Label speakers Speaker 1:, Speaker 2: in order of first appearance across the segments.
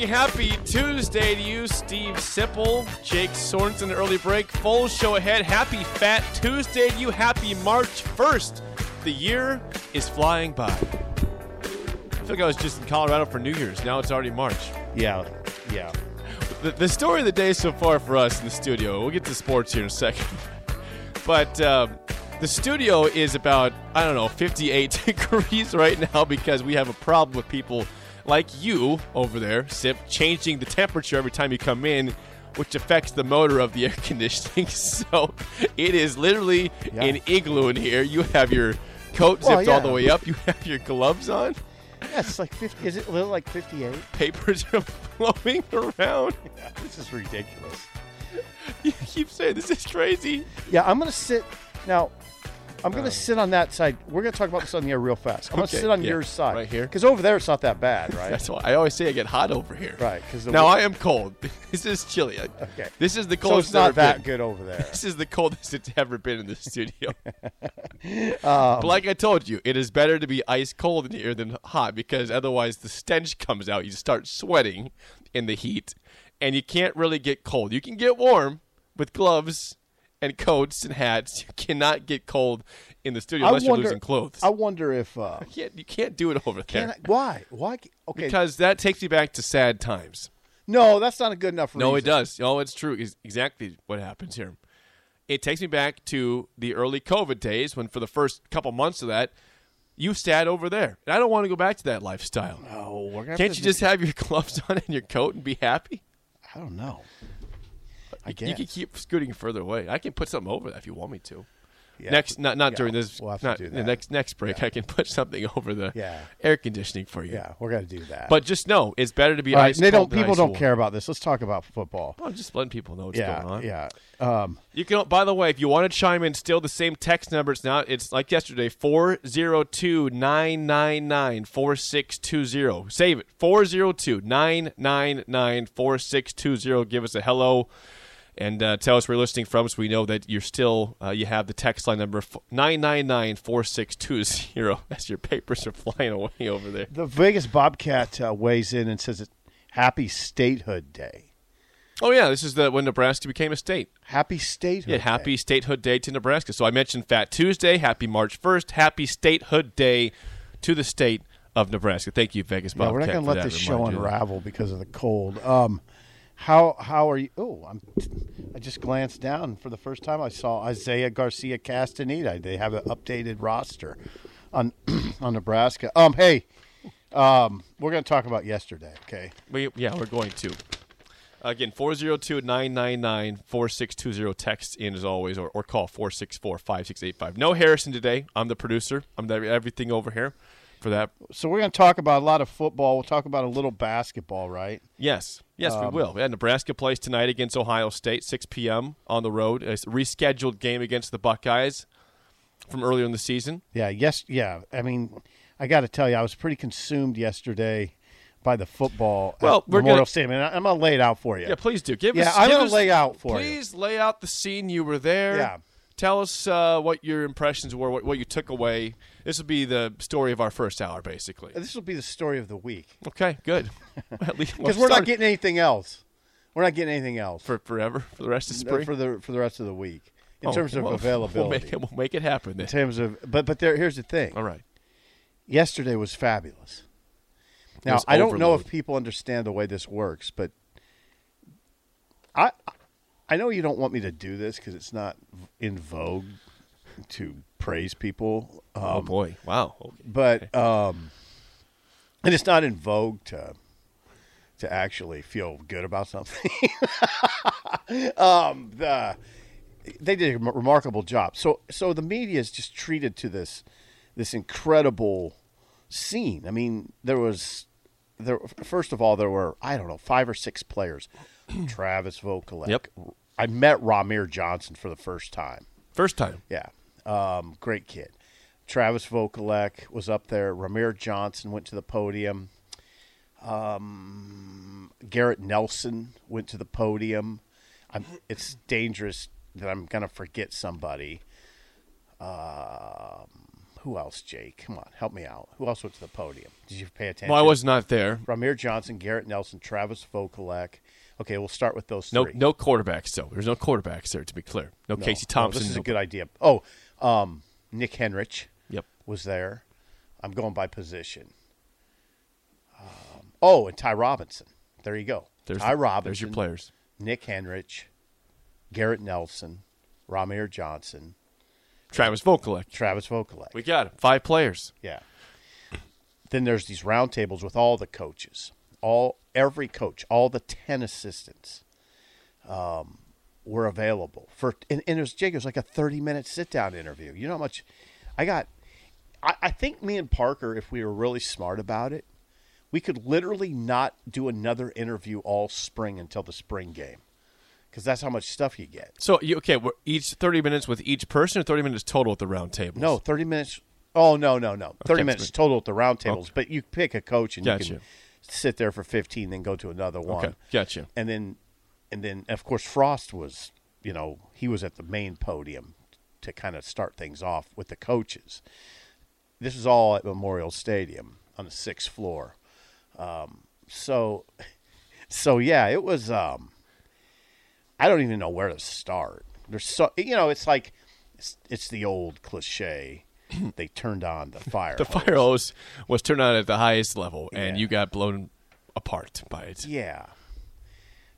Speaker 1: Morning, happy Tuesday to you, Steve Sipple, Jake Sorensen, early break, full show ahead. Happy Fat Tuesday to you, happy March 1st. The year is flying by. I feel like I was just in Colorado for New Year's. Now it's already March.
Speaker 2: Yeah, yeah.
Speaker 1: The, the story of the day so far for us in the studio, we'll get to sports here in a second. But um, the studio is about, I don't know, 58 degrees right now because we have a problem with people like you over there, Sip, changing the temperature every time you come in, which affects the motor of the air conditioning. So it is literally
Speaker 2: Yeah.
Speaker 1: an igloo in here. You have your coat
Speaker 2: Well,
Speaker 1: zipped all the way up, you have your gloves on,
Speaker 2: Yeah, it's like 50. Is it a little like 58?
Speaker 1: papers are blowing around.
Speaker 2: This is ridiculous.
Speaker 1: You keep saying this is crazy.
Speaker 2: Yeah, I'm going to sit. Now, I'm going to sit on that side. We're going to talk about this on the air real fast. I'm going to
Speaker 1: Okay,
Speaker 2: sit on
Speaker 1: yeah,
Speaker 2: your side.
Speaker 1: right here.
Speaker 2: Because over there, it's not that bad, right?
Speaker 1: That's why I always say I get hot over here.
Speaker 2: right. Because
Speaker 1: Now I am cold. This is chilly.
Speaker 2: Okay.
Speaker 1: This is the coldest.
Speaker 2: So it's not
Speaker 1: ever
Speaker 2: that
Speaker 1: been.
Speaker 2: good over there.
Speaker 1: This is the coldest it's ever been in the studio.
Speaker 2: Um,
Speaker 1: but like I told you, it is better to be ice cold in here than hot because otherwise the stench comes out. You start sweating in the heat, and you can't really get cold. You can get warm with gloves and coats and hats. You cannot get cold in the studio
Speaker 2: I
Speaker 1: unless
Speaker 2: wonder,
Speaker 1: you're losing clothes.
Speaker 2: I wonder if. Uh,
Speaker 1: you, can't, you can't do it over there
Speaker 2: I, why? Why? Okay.
Speaker 1: because that takes me back to sad times.
Speaker 2: no, that's not a good enough reason.
Speaker 1: No, it does. No, it's true. It's exactly what happens here. It takes me back to the early COVID days when, for the first couple months of that, you sat over there. And I don't want to go back to that lifestyle.
Speaker 2: No, we're gonna
Speaker 1: Can't you just have your gloves on and your coat and be happy?
Speaker 2: I don't know. I
Speaker 1: You can keep scooting further away. I can put something over that if you want me to.
Speaker 2: Yeah.
Speaker 1: Next, not not
Speaker 2: Yeah,
Speaker 1: during this.
Speaker 2: we'll
Speaker 1: not the next next break. I can put something over the
Speaker 2: Yeah.
Speaker 1: air conditioning for you.
Speaker 2: Yeah, we're gonna do that.
Speaker 1: But just know, it's better to be
Speaker 2: All right,
Speaker 1: ice
Speaker 2: they
Speaker 1: cold
Speaker 2: don't. People don't
Speaker 1: warm.
Speaker 2: care about this. Let's talk about football.
Speaker 1: Well, just letting people know what's
Speaker 2: yeah,
Speaker 1: going on.
Speaker 2: yeah. Um,
Speaker 1: You can. By the way, if you want to chime in, still the same text number. It's now. It's like yesterday. 402-999-4620. Save it. 402-999-4620. Give us a hello, and uh, tell us where you're listening from, so we know that you're still. Uh, you have the text line number 999-4620 as your papers are flying away over there.
Speaker 2: the Vegas Bobcat uh, weighs in and says, "Happy Statehood Day."
Speaker 1: Oh yeah, this is the when Nebraska became a state.
Speaker 2: Happy Statehood.
Speaker 1: Yeah, happy
Speaker 2: Day.
Speaker 1: statehood day to Nebraska. So I mentioned Fat Tuesday. Happy March 1st. Happy statehood day to the state of Nebraska. Thank you, Vegas
Speaker 2: Yeah,
Speaker 1: Bobcat.
Speaker 2: we're not going to let this show unravel because of the cold. Um, how how are you? Oh, I'm. I just glanced down for the first time. I saw Isaiah Garcia Castaneda. They have an updated roster on on Nebraska. Um, hey, um, we're going to talk about yesterday. Okay.
Speaker 1: We, yeah, we're going to. Again, 402-999-4620. Text in as always, or, or call 464-5685. No Harrison today. I'm the producer. I'm the, everything over here for that.
Speaker 2: So we're going to talk about a lot of football. We'll talk about a little basketball, right?
Speaker 1: Yes, yes,
Speaker 2: Um,
Speaker 1: we will. Yeah, Nebraska plays tonight against Ohio State, 6 p.m. on the road. It's a rescheduled game against the Buckeyes from earlier in the season.
Speaker 2: Yeah. Yes. Yeah. I mean, I got to tell you, I was pretty consumed yesterday by the football.
Speaker 1: Well, we're
Speaker 2: Memorial
Speaker 1: gonna-
Speaker 2: Stadium. I'm going to lay it out for you.
Speaker 1: Yeah, please do. Give
Speaker 2: Yeah,
Speaker 1: us.
Speaker 2: I'm gonna lay out for you.
Speaker 1: Please lay out the scene. You were there.
Speaker 2: Yeah.
Speaker 1: Tell us uh, what your impressions were, what, what you took away. This will be the story of our first hour, basically.
Speaker 2: This will be the story of the week
Speaker 1: Okay, good.
Speaker 2: Because we're not getting anything else. We're not getting anything else
Speaker 1: for forever for the rest of
Speaker 2: No,
Speaker 1: spring
Speaker 2: for the for the rest of the week in
Speaker 1: Oh,
Speaker 2: terms of
Speaker 1: well,
Speaker 2: availability.
Speaker 1: We'll make it, we'll make it happen then.
Speaker 2: in terms of, but but there here's the thing.
Speaker 1: All right.
Speaker 2: Yesterday was fabulous. Now
Speaker 1: was
Speaker 2: I don't know if people understand the way this works, but I I know you don't want me to do this because it's not in vogue to praise people. Um,
Speaker 1: oh boy! Wow. Okay.
Speaker 2: but um, and it's not in vogue to to actually feel good about something. um, the, they did a remarkable job. So, so the media is just treated to this this incredible scene. I mean, there was there. First of all, there were I don't know five or six players. Travis Vokolek.
Speaker 1: Yep.
Speaker 2: I met Rahmir Johnson for the first time.
Speaker 1: First time.
Speaker 2: Yeah. Um, great kid. Travis Vokolek was up there. Rahmir Johnson went to the podium. Um, Garrett Nelson went to the podium. I'm, it's dangerous that I'm going to forget somebody. Um, who else, Jake? Come on, help me out. Who else went to the podium? Did you pay attention?
Speaker 1: Well, I was not there.
Speaker 2: Rahmir Johnson, Garrett Nelson, Travis Vokolek. Okay, we'll start with those
Speaker 1: No,
Speaker 2: three.
Speaker 1: no quarterbacks though. There's no quarterbacks there to be clear. No,
Speaker 2: No,
Speaker 1: Casey
Speaker 2: no,
Speaker 1: Thompson.
Speaker 2: this is a good idea. Oh, um, Nick Henrich
Speaker 1: Yep.
Speaker 2: was there. I'm going by position. Um, oh, and Ty Robinson. There you go.
Speaker 1: There's
Speaker 2: Ty Robinson.
Speaker 1: There's your players.
Speaker 2: Nick Henrich, Garrett Nelson, Rahmir Johnson,
Speaker 1: Travis Vokolek.
Speaker 2: Travis Vokolek.
Speaker 1: We got him. Five players.
Speaker 2: Yeah. Then there's these roundtables with all the coaches, all every coach, all the ten assistants, um, were available for. And, and it was Jake. It was like a thirty minute sit down interview. You know how much I got. I, I think me and Parker, if we were really smart about it, we could literally not do another interview all spring until the spring game, because that's how much stuff you get.
Speaker 1: So you okay? we're Each thirty minutes with each person, or thirty minutes total at the round table?
Speaker 2: No, thirty minutes. Oh no, no, no. Thirty
Speaker 1: Okay,
Speaker 2: minutes total at the round roundtables. But you pick a coach and you can sit there for fifteen, then go to another one.
Speaker 1: Okay, gotcha.
Speaker 2: And then, and then of course Frost was, you know, he was at the main podium to kind of start things off with the coaches. This is all at Memorial Stadium on the sixth floor. Um, so, so yeah, it was. Um, I don't even know where to start. There's so you know, it's like it's, it's the old cliche. they turned on the fire.
Speaker 1: The
Speaker 2: hose.
Speaker 1: fire hose was turned on at the highest level, and
Speaker 2: Yeah.
Speaker 1: you got blown apart by it.
Speaker 2: Yeah.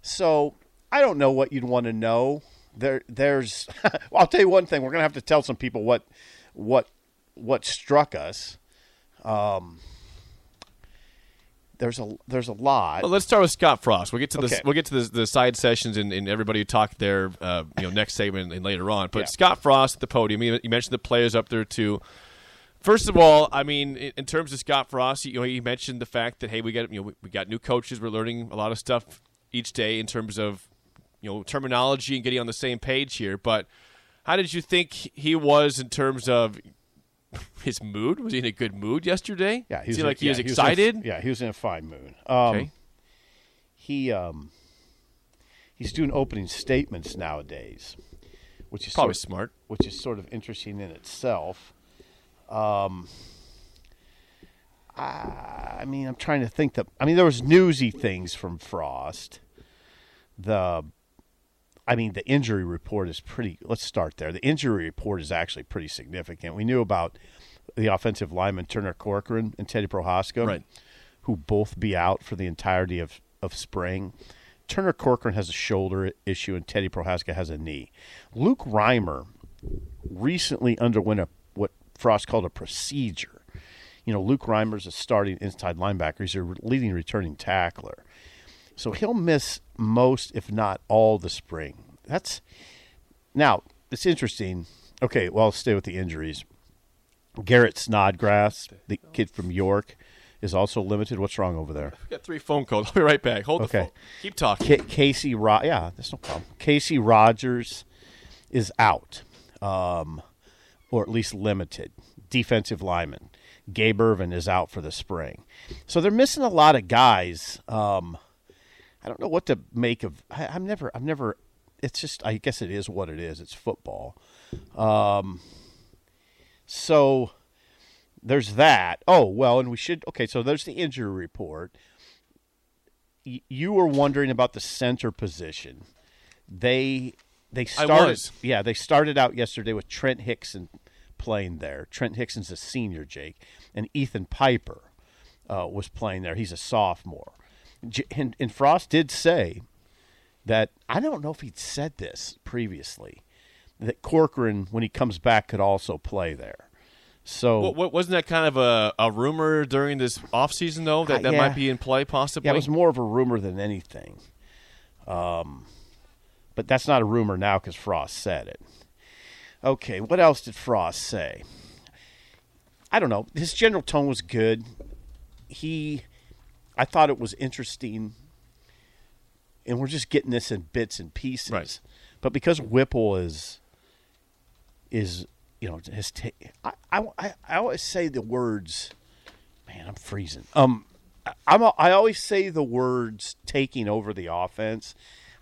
Speaker 2: So I don't know what you'd want to know. There, there's. well, I'll tell you one thing. We're gonna have to tell some people what, what, what struck us. Um, there's a there's a lot.
Speaker 1: Well, let's start with Scott Frost. We'll get to the
Speaker 2: Okay.
Speaker 1: we'll get to the, the side sessions and, and everybody who talked there, uh, you know, next segment and later on. But
Speaker 2: Yeah.
Speaker 1: Scott Frost at the podium. You, mentioned the players up there too. First of all, I mean, in, terms of Scott Frost, you know, he mentioned the fact that hey, we got you know we got new coaches. We're learning a lot of stuff each day in terms of you know terminology and getting on the same page here. But how did you think he was in terms of his mood? Was he in a good mood yesterday?
Speaker 2: yeah,
Speaker 1: Seemed
Speaker 2: in-
Speaker 1: like he
Speaker 2: yeah,
Speaker 1: was
Speaker 2: in a-
Speaker 1: excited.
Speaker 2: yeah, he was in a fine mood. Um,
Speaker 1: Okay.
Speaker 2: He um, he's doing opening statements nowadays, which is
Speaker 1: Probably
Speaker 2: sort-
Speaker 1: smart.
Speaker 2: which is sort of interesting in itself. Um, I, I mean, I'm trying to think that. I mean, there was newsy things from Frost. The, I mean, the injury report is pretty. Let's start there. The injury report is actually pretty significant. We knew about the offensive lineman Turner Corcoran and Teddy Prochazka,
Speaker 1: Right.
Speaker 2: who both be out for the entirety of of spring. Turner Corcoran has a shoulder issue, and Teddy Prochazka has a knee. Luke Reimer recently underwent a what Frost called a procedure. You know, Luke Reimer's a starting inside linebacker. He's a leading returning tackler. So he'll miss most, if not all, the spring. That's now. It's interesting. Okay, well, I'll stay with the injuries. Garrett Snodgrass, the kid from York, is also limited. What's wrong over there?
Speaker 1: We got three phone calls. I'll be right back. Hold the phone. Keep talking.
Speaker 2: Ca Casey, Ro- yeah, that's no problem. Casey Rogers is out, um, or at least limited. Defensive lineman. Gabe Ervin is out for the spring, so they're missing a lot of guys. Um, I don't know what to make of. I, I'm never. I'm never. It's just. I guess it is what it is. It's football. Um, so there's that. Oh well, and we should. Okay, so there's the injury report y- you were wondering about the center position. They they started yeah, they started out yesterday with Trent Hixson playing there. Trent Hixson's a senior, Jake, and Ethan Piper uh, was playing there. He's a sophomore. And, and Frost did say that I don't know if he'd said this previously that Corcoran, when he comes back, could also play there. So
Speaker 1: wasn't that kind of a, a rumor during this offseason, though, that,
Speaker 2: Uh,
Speaker 1: that might be in play possibly?
Speaker 2: Yeah, it was more of a rumor than anything. Um, but that's not a rumor now because Frost said it. Okay, what else did Frost say? I don't know. His general tone was good. He, I thought it was interesting, and we're just getting this in bits and pieces.
Speaker 1: Right.
Speaker 2: But because Whipple is, is you know, has ta- I, I, I- always say the words. Man, I'm freezing. Um, I- I'm a, I always say the words taking over the offense.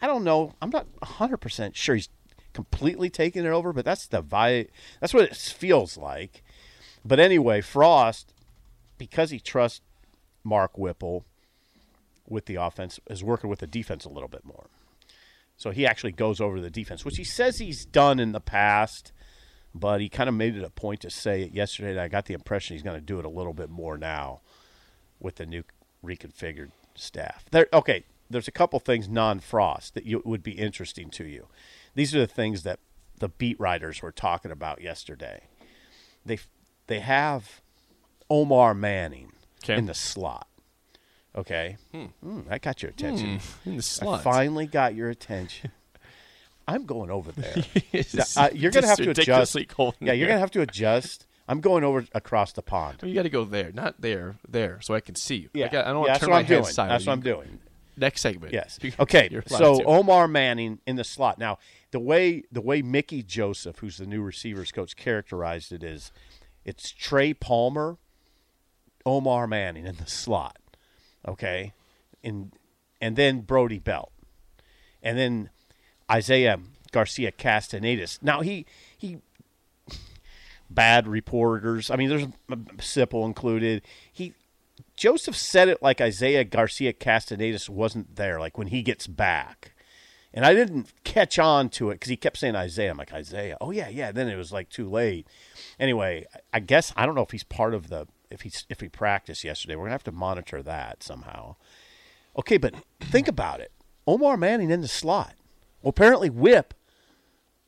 Speaker 2: I don't know. I'm not 100 percent sure he's completely taking it over, but that's the vibe. That's what it feels like. But anyway, Frost, because he trusts Mark Whipple with the offense, is working with the defense a little bit more. So he actually goes over the defense, which he says he's done in the past, but he kind of made it a point to say it yesterday. And I got the impression he's going to do it a little bit more now with the new reconfigured staff. There, okay, there's a couple things non-Frost that you, would be interesting to you. These are the things that the beat writers were talking about yesterday. They they have Omar Manning
Speaker 1: Okay.
Speaker 2: in the slot. Okay, Hmm, that got your attention.
Speaker 1: in the
Speaker 2: I
Speaker 1: slot.
Speaker 2: finally got your attention. I'm going over there. Uh, you're going to have to adjust.
Speaker 1: cold
Speaker 2: Yeah, you're going to have to adjust. I'm going over across the pond.
Speaker 1: You got to go there, not there, there, so I can see you.
Speaker 2: Yeah,
Speaker 1: I, got, I don't
Speaker 2: yeah,
Speaker 1: want to turn my
Speaker 2: I'm
Speaker 1: head
Speaker 2: doing. That's what I'm doing.
Speaker 1: Next segment.
Speaker 2: Yes. Okay. So. Omar Manning in the slot. Now, the way the way Mickey Joseph, who's the new receivers coach, characterized it is, it's Trey Palmer, Omar Manning in the slot. Okay, and and then Brody Belt, and then Isaiah Garcia Castanedis. Now he he bad reporters. I mean, there's Sipple included. He Joseph said it like Isaiah Garcia Castanedis wasn't there, like when he gets back. And I didn't catch on to it because he kept saying Isaiah. I'm like, Isaiah. Oh, yeah, yeah. Then it was like too late. Anyway, I guess I don't know if he's part of the, if he's, if he practiced yesterday. We're going to have to monitor that somehow. Okay, but think about it. Omar Manning in the slot. Well, apparently Whip,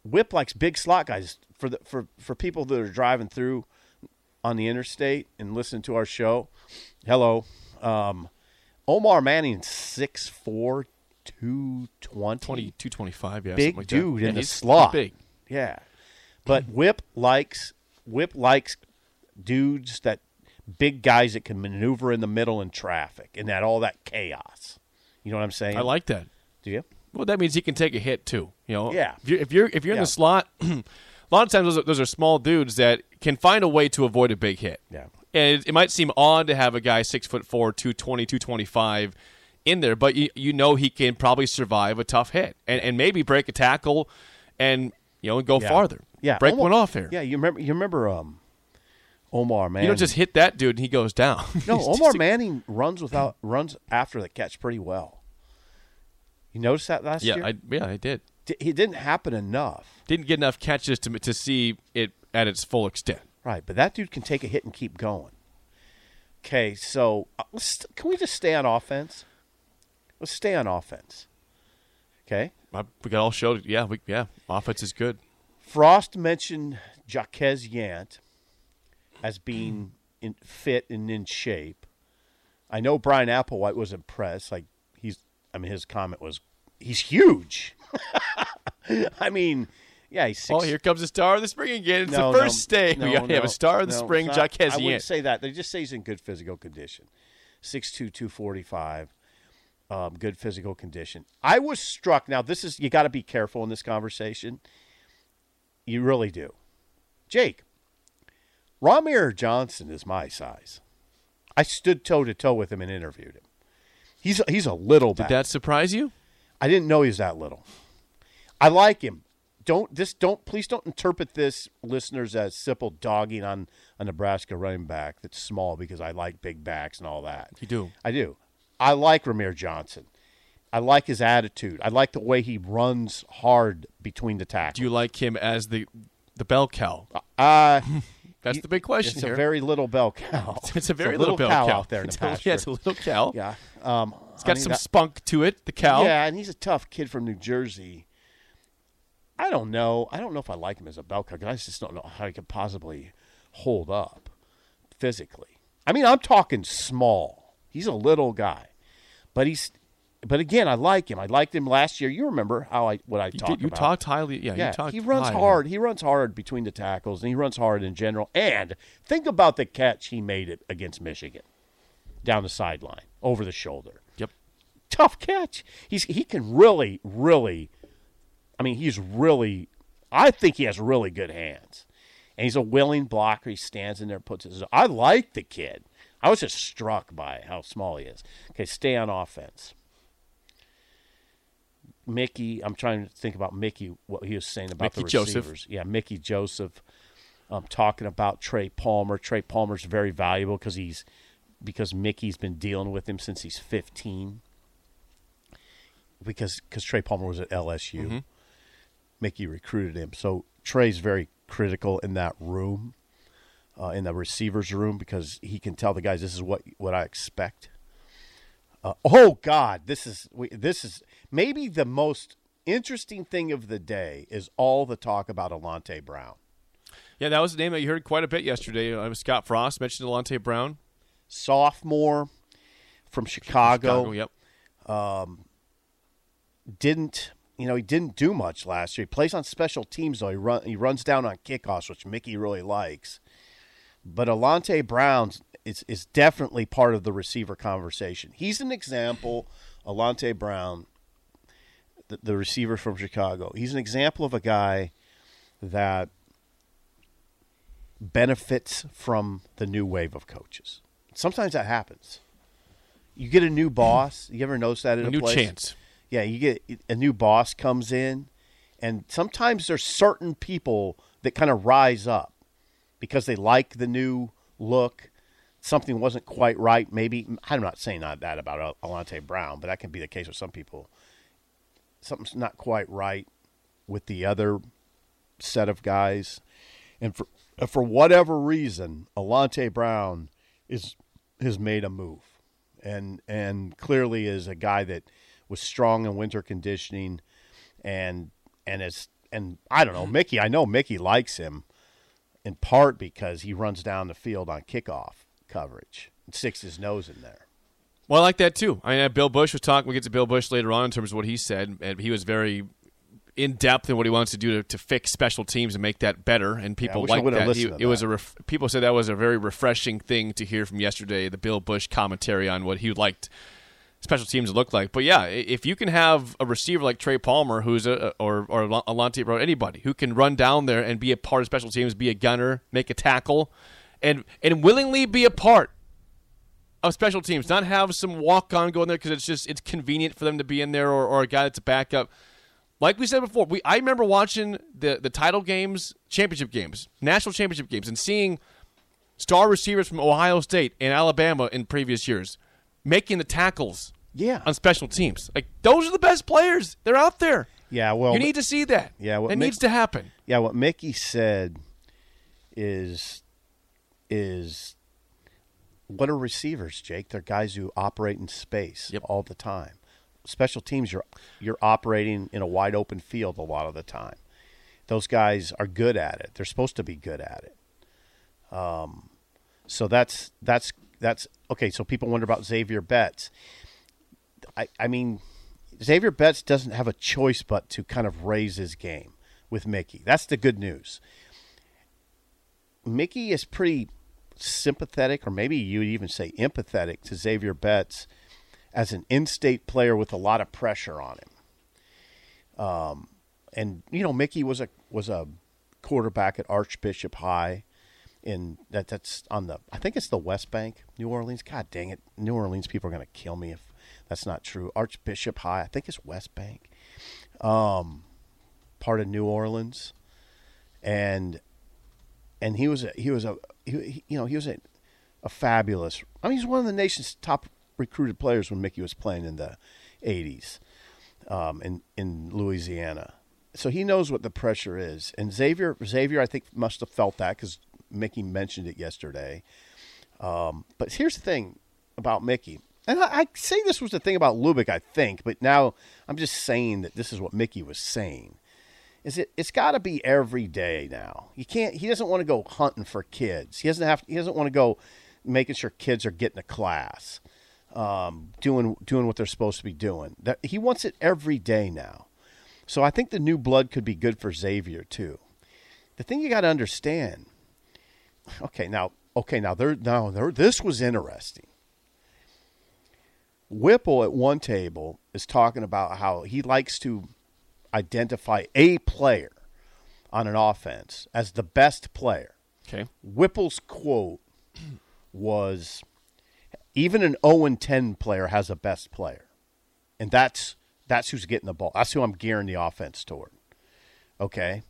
Speaker 2: Whip likes big slot guys. For the for for people that are driving through on the interstate and listening to our show, hello, um, Omar Manning, 6'4", 220.
Speaker 1: 20, 225, yeah.
Speaker 2: big
Speaker 1: like that.
Speaker 2: dude
Speaker 1: Yeah,
Speaker 2: in the
Speaker 1: he's- he's
Speaker 2: slot.
Speaker 1: big.
Speaker 2: Yeah, but Whip likes Whip likes dudes that big guys that can maneuver in the middle in traffic and that all that chaos. You know what I'm saying?
Speaker 1: I like that.
Speaker 2: Do you?
Speaker 1: Well, that means he can take a hit too. You know,
Speaker 2: Yeah.
Speaker 1: If you're if you're, if you're in the slot, a lot of times those are, those are small dudes that can find a way to avoid a big hit.
Speaker 2: Yeah.
Speaker 1: and it, it might seem odd to have a guy six foot four, 220, 225 in there, but you you know he can probably survive a tough hit and and maybe break a tackle, and you know go
Speaker 2: Yeah.
Speaker 1: farther.
Speaker 2: Yeah,
Speaker 1: break
Speaker 2: Omar-
Speaker 1: one off here.
Speaker 2: Yeah, you remember? You remember? Um, Omar Manning.
Speaker 1: You don't just hit that dude and he goes down.
Speaker 2: no. Omar
Speaker 1: a-
Speaker 2: Manning runs without runs after the catch pretty well. You noticed that last
Speaker 1: Yeah,
Speaker 2: year?
Speaker 1: I, yeah, I did.
Speaker 2: D- it didn't happen enough.
Speaker 1: Didn't get enough catches to to see it at its full extent.
Speaker 2: Right, but that dude can take a hit and keep going. Okay, so uh, let's, can we just stay on offense? Let's stay on offense. Okay.
Speaker 1: I, we got all showed. Yeah, we, yeah. Offense is good.
Speaker 2: Frost mentioned Jaquez Yant as being in, fit and in shape. I know Bryan Applewhite was impressed. Like he's, I mean, his comment was, "He's huge." I mean, yeah, he's six.
Speaker 1: Oh, here comes the star of the spring again. It's
Speaker 2: No,
Speaker 1: the first
Speaker 2: no,
Speaker 1: day.
Speaker 2: no,
Speaker 1: we have a star of the spring,
Speaker 2: not-
Speaker 1: Jaquez
Speaker 2: I wouldn't say that. They just say he's in good physical condition. 6'2", 245, um, good physical condition. I was struck. Now, this is you got to be careful in this conversation. You really do, Jake. Rahmir Johnson is my size. I stood toe to toe with him and interviewed him. He's he's a little
Speaker 1: Did
Speaker 2: back.
Speaker 1: that surprise you?
Speaker 2: I didn't know he was that little. I like him. Don't this don't please don't interpret this listeners as Sipple dogging on a Nebraska running back that's small because I like big backs and all that.
Speaker 1: You do.
Speaker 2: I do. I like Rahmir Johnson. I like his attitude. I like the way he runs hard between the tackles.
Speaker 1: Do you like him as the the bell cow?
Speaker 2: uh,
Speaker 1: That's the big question
Speaker 2: it's
Speaker 1: here.
Speaker 2: a very little bell cow.
Speaker 1: it's a very
Speaker 2: little,
Speaker 1: bell
Speaker 2: cow,
Speaker 1: cow
Speaker 2: out there in the
Speaker 1: It's a-
Speaker 2: pasture.
Speaker 1: Yeah, it's a little cow.
Speaker 2: yeah. Um,
Speaker 1: It's got some spunk to it. The cow.
Speaker 2: Yeah, and he's a tough kid from New Jersey. I don't know. I don't know if I like him as a bell cow. I just don't know how he could possibly hold up physically. I mean, I'm talking small. He's a little guy, but he's. But again, I like him. I liked him last year. You remember how I what I
Speaker 1: You,
Speaker 2: talked
Speaker 1: did- you
Speaker 2: about?
Speaker 1: talked highly. Yeah,
Speaker 2: Yeah,
Speaker 1: you talked
Speaker 2: he runs
Speaker 1: highly.
Speaker 2: hard. He runs hard between the tackles, and he runs hard in general. And think about the catch he made it against Michigan, down the sideline, over the shoulder.
Speaker 1: Yep.
Speaker 2: Tough catch. He's he can really, really. I mean, he's really. I think he has really good hands, and he's a willing blocker. He stands in there, puts his. I like the kid. I was just struck by how small he is. Okay, stay on offense. Mickey, I'm trying to think about Mickey, what he was saying about
Speaker 1: Mickey
Speaker 2: the
Speaker 1: Joseph.
Speaker 2: receivers. Yeah, Mickey Joseph. Um, talking about Trey Palmer. Trey Palmer's very valuable because he's because Mickey's been dealing with him since he's 15. Because because Trey Palmer was at LSU, Mickey recruited him. So Trey's very critical in that room, uh, in the receivers room, because he can tell the guys this is what what I expect. Uh, oh God, this is we, this is maybe the most interesting thing of the day is all the talk about Alante Brown,
Speaker 1: Yeah, that was a name that you heard quite a bit yesterday. Uh, Scott Frost mentioned Alante Brown.
Speaker 2: sophomore from Chicago.
Speaker 1: Chicago, yep.
Speaker 2: Didn't you know he didn't do much last year. He plays on special teams though. He run he runs down on kickoffs, which Mickey really likes. But Alante Brown is is definitely part of the receiver conversation. He's an example. Alante Brown, the, the receiver from Chicago. He's an example of a guy that benefits from the new wave of coaches. Sometimes that happens. You get a new boss. You ever notice that in
Speaker 1: A
Speaker 2: a,
Speaker 1: new
Speaker 2: place?
Speaker 1: chance.
Speaker 2: Yeah, you get a new boss comes in, and sometimes there's certain people that kind of rise up because they like the new look. Something wasn't quite right. Maybe I'm not saying not that about Alante Brown, but that can be the case with some people. Something's not quite right with the other set of guys, and for uh, for whatever reason, Alante Brown is has made a move, and and clearly is a guy that was strong in winter conditioning, and and is and I don't know Mickey. I know Mickey likes him in part because he runs down the field on kickoff coverage and sticks his nose in there.
Speaker 1: Well, I like that too. I mean, uh, Bill Busch was talking. We get to Bill Busch later on in terms of what he said, and he was very in depth in what he wants to do to, to fix special teams and make that better. And people
Speaker 2: I
Speaker 1: like that. He- it was a ref- people said that was a very refreshing thing to hear from yesterday. The Bill Busch commentary on what he liked special teams to look like. But yeah, if you can have a receiver like Trey Palmer, who's a or or Alante Brown, anybody who can run down there and be a part of special teams, be a gunner, make a tackle, and and willingly be a part of special teams, not have some walk on go in there because it's just it's convenient for them to be in there or, or a guy that's a backup. Like we said before, we I remember watching the the title games, championship games, national championship games, and seeing star receivers from Ohio State and Alabama in previous years making the tackles
Speaker 2: Yeah.
Speaker 1: on special teams. Like those are the best players. They're out there.
Speaker 2: Yeah, well,
Speaker 1: you need to see that.
Speaker 2: Yeah, what
Speaker 1: it
Speaker 2: Mick-
Speaker 1: needs to happen.
Speaker 2: Yeah, what Mickey said is is what are receivers, Jake? They're guys who operate in space
Speaker 1: Yep.
Speaker 2: all the time. Special teams, you're you're operating in a wide open field a lot of the time. Those guys are good at it. They're supposed to be good at it. Um, so that's that's that's okay. So people wonder about Xavier Betts. I, I mean, Xavier Betts doesn't have a choice but to kind of raise his game with Mickey. That's the good news. Mickey is pretty sympathetic, or maybe you would even say empathetic to Xavier Betts as an in-state player with a lot of pressure on him. Um, and you know, Mickey was a was a quarterback at Archbishop High, in that that's on the I think it's the West Bank, New Orleans. God dang it, New Orleans people are going to kill me if that's not true. Archbishop High, I think it's West Bank, um, part of New Orleans, and and he was a, he was a he, you know he was a, a fabulous. I mean, he's one of the nation's top recruited players when Mickey was playing in the '80s um, in in Louisiana. So he knows what the pressure is. And Xavier Xavier, I think, must have felt that because Mickey mentioned it yesterday. Um, but here's the thing about Mickey, and I, I say this was the thing about Lubick, I think, but now I'm just saying that this is what Mickey was saying. Is it it's got to be every day now. You can't. He doesn't want to go hunting for kids. He doesn't have. He doesn't want to go making sure kids are getting a class, um, doing doing what they're supposed to be doing. That he wants it every day now. So I think the new blood could be good for Xavier too. The thing you got to understand. Okay, now okay now there now there this was interesting. Whipple at one table is talking about how he likes to identify a player on an offense as the best player.
Speaker 1: Okay.
Speaker 2: Whipple's quote was even an 0 10 player has a best player. And that's that's who's getting the ball. That's who I'm gearing the offense toward. Okay.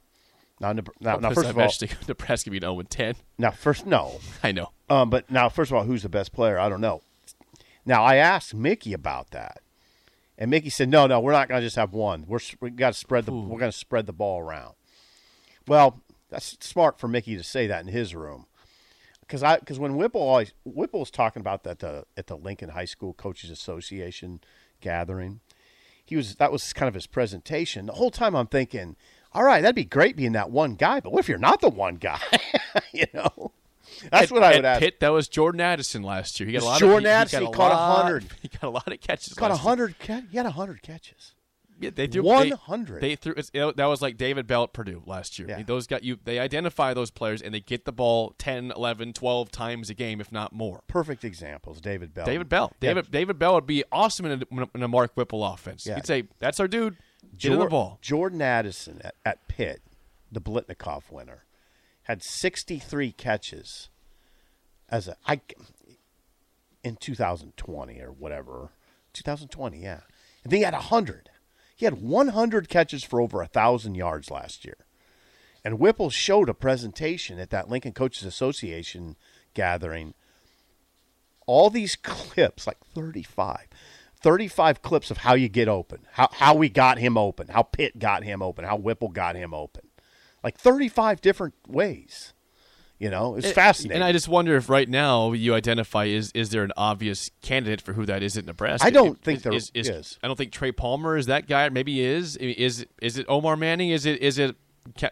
Speaker 2: Now, now, now first of all,
Speaker 1: Nebraska beat 0 10.
Speaker 2: Now, first, no.
Speaker 1: I know.
Speaker 2: Um, but now, first of all, who's the best player? I don't know. Now, I asked Mickey about that, and Mickey said, "No, no, we're not going to just have one. We're we got to spread the Ooh. we're going to spread the ball around." Well, that's smart for Mickey to say that in his room, because I because when Whipple always Whipple was talking about that the, at the Lincoln High School Coaches Association gathering, he was that was kind of his presentation. The whole time I'm thinking, all right, that'd be great being that one guy, but what if you're not the one guy? you know. That's
Speaker 1: at,
Speaker 2: what I would ask.
Speaker 1: Pitt, that was Jordan Addison last year. He got a lot
Speaker 2: Jordan
Speaker 1: of,
Speaker 2: Addison. He, he, he caught hundred.
Speaker 1: He got a lot of catches.
Speaker 2: Got hundred. Ca- he had hundred catches.
Speaker 1: Yeah, they threw
Speaker 2: one hundred.
Speaker 1: They, they, threw. That was like David Bell at Purdue last year. Yeah. Those got you. They identify those players and they get the ball 10, 11, 12 times a game, if not more.
Speaker 2: Perfect examples. David Bell.
Speaker 1: David Bell. Yeah. David David Bell would be awesome in a, in a Mark Whipple offense. Yeah. You'd say that's our dude. Get Jor- the ball.
Speaker 2: Jordan Addison at, at Pitt, the Biletnikoff winner, had sixty three catches as a I in 2020 or whatever, 2020, yeah. And then he had 100. He had 100 catches for over a 1,000 yards last year. And Whipple showed a presentation at that Lincoln Coaches Association gathering. All these clips, like 35, 35 clips of how you get open, how, how we got him open, how Pitt got him open, how Whipple got him open. Like 35 different ways. You know, it's it, fascinating.
Speaker 1: And I just wonder if right now you identify is is there an obvious candidate for who that is at Nebraska?
Speaker 2: I don't think
Speaker 1: is,
Speaker 2: there
Speaker 1: is,
Speaker 2: is, is.
Speaker 1: I don't think Trey Palmer is that guy. Maybe he is. Is is it Omar Manning? Is it is it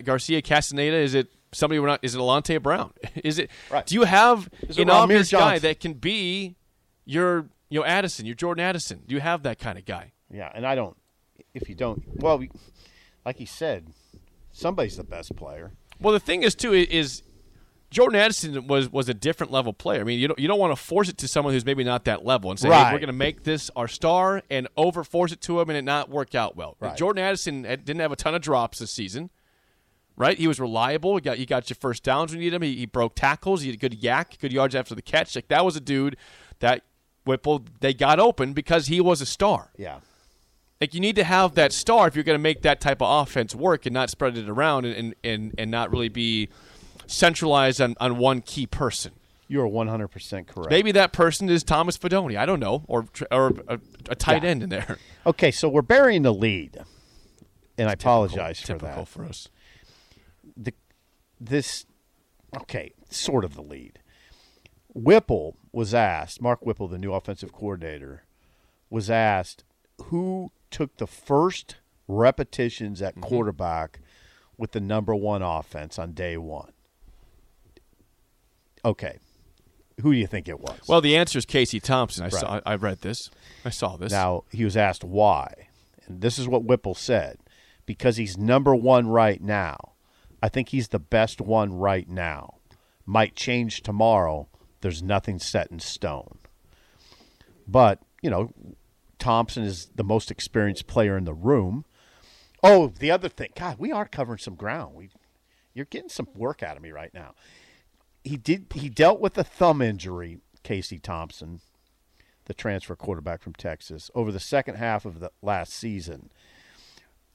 Speaker 1: Garcia Castaneda? Is it somebody we're not? Is it Alante Brown? Is it?
Speaker 2: Right.
Speaker 1: Do you have an obvious guy that can be your you know Addison, your Jordan Addison? Do you have that kind of guy?
Speaker 2: Yeah, and I don't. If you don't, well, like he said, somebody's the best player.
Speaker 1: Well, the thing is too is Jordan Addison was was a different level player. I mean, you don't you don't want to force it to someone who's maybe not that level and say,
Speaker 2: right.
Speaker 1: hey, we're going to make this our star and over force it to him and it not work out well.
Speaker 2: Right.
Speaker 1: Jordan Addison didn't have a ton of drops this season, right? He was reliable. He got you got your first downs when you need him. He, he broke tackles. He had good YAC, good yards after the catch. Like that was a dude that Whipple they got open because he was a star.
Speaker 2: Yeah.
Speaker 1: Like you need to have that star if you're going to make that type of offense work and not spread it around and and, and not really be centralized on, on one key person.
Speaker 2: You're 100% correct.
Speaker 1: Maybe that person is Thomas Fidone. I don't know. Or, or a, a tight yeah. end in there.
Speaker 2: Okay, so we're burying the lead. And I
Speaker 1: typical,
Speaker 2: apologize for
Speaker 1: typical
Speaker 2: that.
Speaker 1: for us.
Speaker 2: The, this, okay, sort of the lead. Whipple was asked, Mark Whipple, the new offensive coordinator, was asked who took the first repetitions at mm-hmm. quarterback with the number one offense on day one. Okay. Who do you think it was?
Speaker 1: Well, the answer is Casey Thompson. I right. saw. I read this. I saw this.
Speaker 2: Now he was asked why, and this is what Whipple said: because he's number one right now. I think he's the best one right now. Might change tomorrow. There's nothing set in stone. But you know, Thompson is the most experienced player in the room. Oh, the other thing, God, we are covering some ground. We, you're getting some work out of me right now he did he dealt with a thumb injury, Casey Thompson, the transfer quarterback from Texas, over the second half of the last season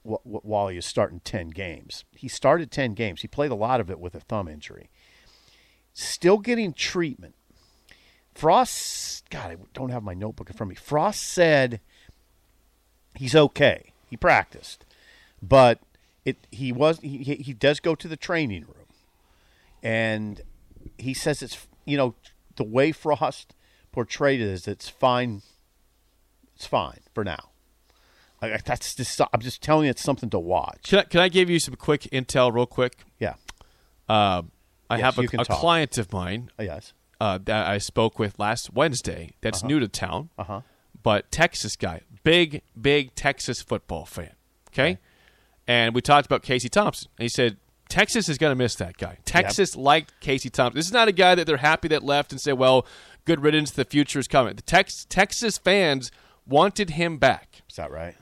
Speaker 2: while he was starting 10 games. He started 10 games. He played a lot of it with a thumb injury. Still getting treatment. Frost, God, I don't have my notebook in front of me. Frost said he's okay. He practiced, but it he was he he does go to the training room, and he says it's you know the way Frost portrayed it is it's fine. It's fine for now. I, that's just, I'm just telling you, it's something to watch.
Speaker 1: Can I, can I give you some quick intel, real quick?
Speaker 2: Yeah.
Speaker 1: Uh, I
Speaker 2: Yes,
Speaker 1: have a, a client of mine
Speaker 2: Oh, yes.
Speaker 1: Uh, that I spoke with last Wednesday that's new to town,
Speaker 2: Uh-huh.
Speaker 1: but Texas guy, big, big Texas football fan. Okay? And we talked about Casey Thompson. And he said, Texas is going to miss that guy. Texas liked Casey Thompson. This is not a guy that they're happy that left and say, well, good riddance, the future is coming. The Tex- Texas fans wanted him back.
Speaker 2: Is that right?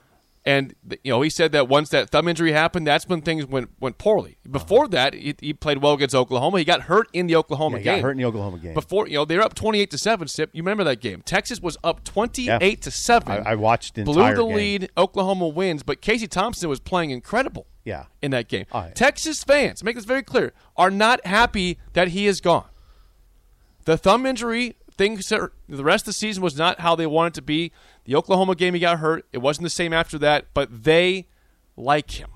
Speaker 1: And you know, he said that once that thumb injury happened, that's when things went went poorly. Before that, he, he played well against Oklahoma. He got hurt in the Oklahoma
Speaker 2: Yeah, he
Speaker 1: game.
Speaker 2: got hurt in the Oklahoma game.
Speaker 1: Before you know, they were up twenty eight to seven. Sip, you remember that game? Texas was up twenty eight to seven.
Speaker 2: I- I watched the
Speaker 1: blew the
Speaker 2: game.
Speaker 1: lead. Oklahoma wins, but Casey Thompson was playing incredible.
Speaker 2: Yeah.
Speaker 1: in that game.
Speaker 2: Yeah.
Speaker 1: Texas fans, make this very clear, are not happy that he is gone. The thumb injury, things the rest of the season was not how they wanted it to be. The Oklahoma game, he got hurt. It wasn't the same after that, but they like him.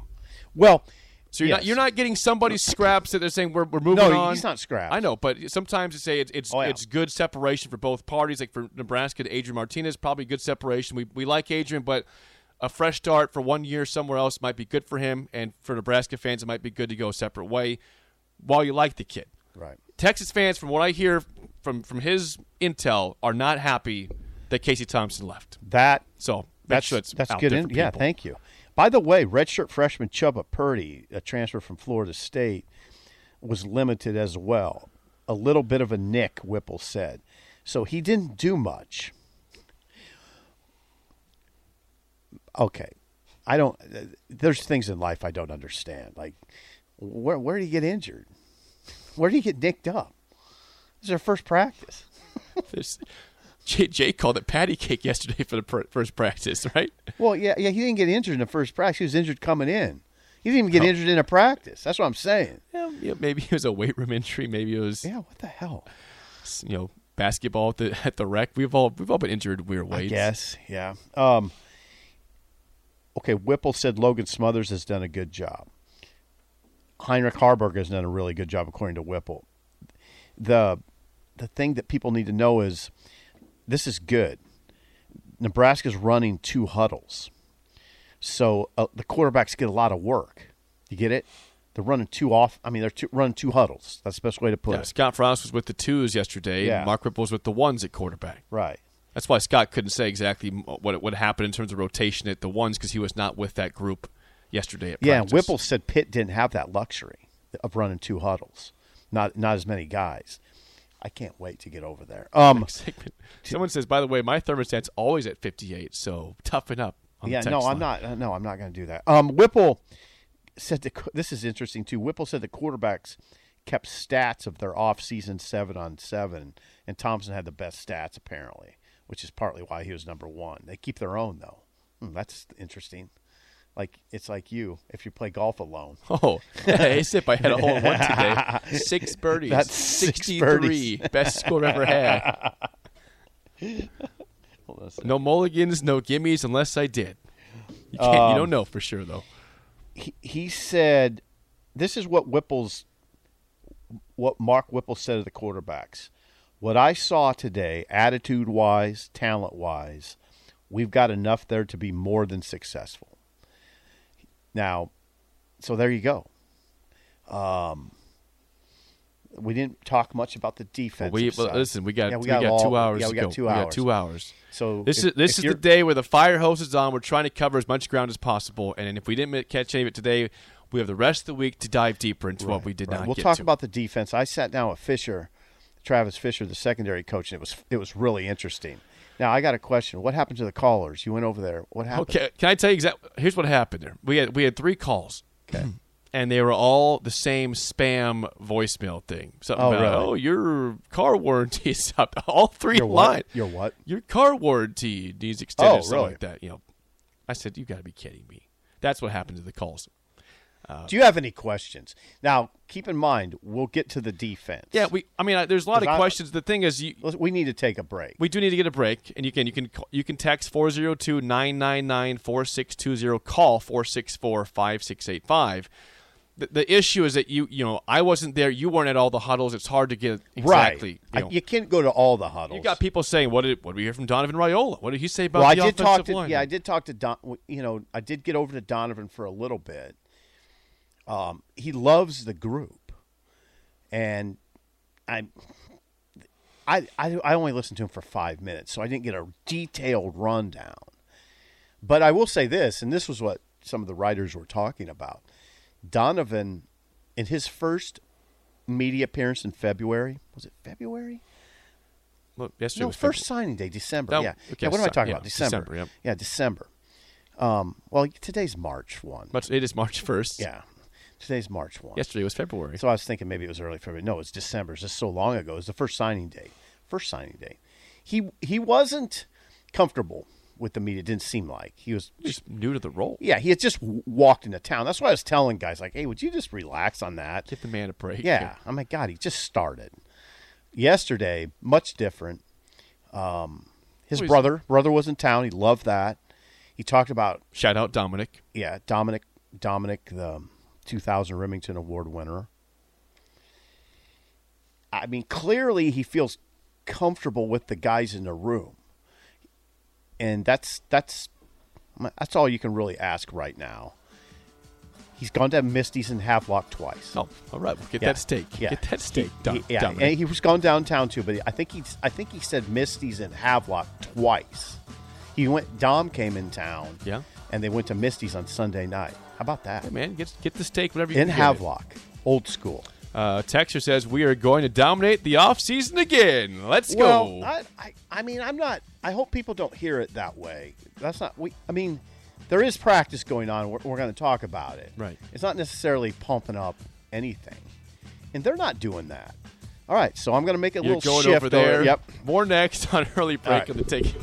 Speaker 2: Well,
Speaker 1: So you're
Speaker 2: yes.
Speaker 1: not you're not getting somebody's scraps that they're saying we're, we're moving
Speaker 2: No,
Speaker 1: on.
Speaker 2: he's not scraps.
Speaker 1: I know, but sometimes you say it's it's,
Speaker 2: Oh, yeah.
Speaker 1: it's good separation for both parties. Like for Nebraska to Adrian Martinez, probably good separation. We we like Adrian, but a fresh start for one year somewhere else might be good for him, and for Nebraska fans, it might be good to go a separate way. While you like the kid,
Speaker 2: Right.
Speaker 1: Texas fans, from what I hear from from his intel, are not happy that Casey Thompson left.
Speaker 2: That
Speaker 1: So
Speaker 2: that's
Speaker 1: sure
Speaker 2: that's good. In, yeah,
Speaker 1: people.
Speaker 2: thank you. By the way, redshirt freshman Chubba Purdy, a transfer from Florida State, was limited as well. A little bit of a nick, Whipple said. So he didn't do much. Okay. I don't there's things in life I don't understand. Like where where did he get injured? Where did he get nicked up? This is our first practice.
Speaker 1: There's- Jay called it patty cake yesterday for the pr- first practice, right?
Speaker 2: Well, yeah, yeah, he didn't get injured in the first practice. He was injured coming in. He didn't even
Speaker 1: Oh.
Speaker 2: get injured in a practice. That's what I'm saying.
Speaker 1: Yeah, yeah, maybe it was a weight room injury. Maybe it was
Speaker 2: Yeah, what the hell?
Speaker 1: you know basketball at the at the rec. We've all we've all been injured in weird
Speaker 2: I
Speaker 1: ways.
Speaker 2: guess, yeah. Um, okay, Whipple said Logan Smothers has done a good job. Heinrich Haarberg has done a really good job, according to Whipple. The the thing that people need to know is this is good. Nebraska's running two huddles, so uh, the quarterbacks get a lot of work. You get it? They're running two off. I mean, they're two, running two huddles. That's the best way to put
Speaker 1: Yeah,
Speaker 2: it.
Speaker 1: Scott Frost was with the twos yesterday.
Speaker 2: Yeah.
Speaker 1: and Mark Whipple was with the ones at quarterback.
Speaker 2: Right.
Speaker 1: That's why Scott couldn't say exactly what what happened in terms of rotation at the ones because he was not with that group yesterday. At
Speaker 2: Yeah,
Speaker 1: practice.
Speaker 2: Whipple said Pitt didn't have that luxury of running two huddles. Not not as many guys. I can't wait to get over there. Um.
Speaker 1: Someone says, by the way, my thermostat's always at 58, so toughen up. On the
Speaker 2: yeah, no, I'm not. uh, No, I'm not going to do that. Um, Whipple said the, this is interesting too. Whipple said the quarterbacks kept stats of their off-season seven on seven, and Thompson had the best stats apparently, which is partly why he was number one. They keep their own though. Hmm, that's interesting. Like it's like you if you play golf alone.
Speaker 1: Oh, hey, Sip, I had a hole in one today. Six birdies.
Speaker 2: That's six
Speaker 1: 63.
Speaker 2: birdies.
Speaker 1: Best score I've ever had. No mulligans, no gimmies unless I did. You, can't, you
Speaker 2: Um,
Speaker 1: don't know for sure, though.
Speaker 2: he, he said, "This is what Whipple's, what Mark Whipple said of the quarterbacks. What I saw today, attitude-wise, talent-wise, we've got enough there to be more than successful. Now, so there you go. Um, we didn't talk much about the defense.
Speaker 1: We, well, listen, we got,
Speaker 2: Yeah,
Speaker 1: we
Speaker 2: we
Speaker 1: got,
Speaker 2: got
Speaker 1: two hours
Speaker 2: yeah, we got
Speaker 1: go.
Speaker 2: two
Speaker 1: We got
Speaker 2: hours.
Speaker 1: two hours.
Speaker 2: So
Speaker 1: This
Speaker 2: if-
Speaker 1: is this is the day where the fire hose is on. We're trying to cover as much ground as possible, and if we didn't catch any of it today, we have the rest of the week to dive deeper into what we did
Speaker 2: Right.
Speaker 1: not
Speaker 2: We'll talk
Speaker 1: to.
Speaker 2: about the defense. I sat down with Fisher, Travis Fisher, the secondary coach, and it was it was really interesting. Now I got a question. What happened to the callers? You went over there. What oh, happened?
Speaker 1: Okay, can I tell you exactly? Here's what happened there. We had we had three calls. Okay. And they were all the same spam voicemail thing. Something
Speaker 2: Oh,
Speaker 1: about,
Speaker 2: really?
Speaker 1: oh, your car warranty is up. All three
Speaker 2: Your
Speaker 1: lines.
Speaker 2: Your what?
Speaker 1: Your car warranty needs extended.
Speaker 2: Oh, really?
Speaker 1: like that. You know, I said, you got to be kidding me. That's what happened to the calls.
Speaker 2: Uh, do you have any questions? Now, keep in mind, we'll get to the defense.
Speaker 1: Yeah, we. I mean, I, there's a lot of
Speaker 2: I-
Speaker 1: questions. The thing is, you,
Speaker 2: we need to take a break.
Speaker 1: we do need to get a break, and you can you can you can text 402-999-4620, call 464-5685. the, the issue is that you you know I wasn't there. You weren't at all the huddles. It's hard to get exactly.
Speaker 2: right.
Speaker 1: You,
Speaker 2: I- you can't go to all the huddles.
Speaker 1: You got people saying, "What did what did we hear from Donovan Raiola? What did he say about
Speaker 2: well, I
Speaker 1: the
Speaker 2: did
Speaker 1: offensive
Speaker 2: talk to
Speaker 1: line?"
Speaker 2: yeah, I did talk to Don. You know, I did get over to Donovan for a little bit. Um, he loves the group, and I, I, I, I only listened to him for five minutes, so I didn't get a detailed rundown. But I will say this, and this was what some of the writers were talking about. Donovan, in his first media appearance in February, was it February?
Speaker 1: Look, yesterday
Speaker 2: No,
Speaker 1: was
Speaker 2: first
Speaker 1: February.
Speaker 2: signing day, December. Yeah.
Speaker 1: okay,
Speaker 2: yeah. What am I talking
Speaker 1: yeah,
Speaker 2: about? December.
Speaker 1: December, yep.
Speaker 2: Yeah, December. Um, well, today's March one.
Speaker 1: But it is March first.
Speaker 2: yeah, today's March one.
Speaker 1: Yesterday was February.
Speaker 2: So I was thinking maybe it was early February. No, it's December. It's just so long ago. It was the first signing day. First signing day. He he wasn't comfortable with the meet. It didn't seem like he was.
Speaker 1: just new to the role.
Speaker 2: Yeah, he had just w- walked into town. That's why I was telling guys like, "Hey, would you just relax on that?"
Speaker 1: Give the man a break.
Speaker 2: Yeah. Oh my God, he just started. Yesterday, much different. Um, his brother, brother was in town. He loved that. He talked about
Speaker 1: Shout out Dominic.
Speaker 2: yeah, Dominic, Dominic, the 2000 Rimington Award winner. I mean, clearly he feels comfortable with the guys in the room, and that's that's that's all you can really ask right now. He's gone to Misty's and Havelock twice.
Speaker 1: Oh, all right. We'll get
Speaker 2: Yeah.
Speaker 1: that steak.
Speaker 2: Yeah.
Speaker 1: Get that steak.
Speaker 2: He-
Speaker 1: Dom-
Speaker 2: he- yeah,
Speaker 1: Dominic.
Speaker 2: and he was gone downtown too, but I think he I think he said Misty's and Havelock twice. He went. Dom came in town.
Speaker 1: Yeah.
Speaker 2: And they went to Misty's on Sunday night. How about that?
Speaker 1: Hey, man, get get the steak, whatever you
Speaker 2: in
Speaker 1: get it.
Speaker 2: Havelock, old school.
Speaker 1: Uh, Texter says we are going to dominate the offseason again. Let's
Speaker 2: Well,
Speaker 1: go.
Speaker 2: I, I, I mean, I'm not. I hope people don't hear it that way. That's not. We. I mean, there is practice going on. We're, we're going to talk about it.
Speaker 1: Right.
Speaker 2: It's not necessarily pumping up anything, and they're not doing that. All right, so I'm going to make a
Speaker 1: You're
Speaker 2: little
Speaker 1: going
Speaker 2: shift
Speaker 1: over there.
Speaker 2: Yep.
Speaker 1: More next on early break
Speaker 2: right.
Speaker 1: on the take.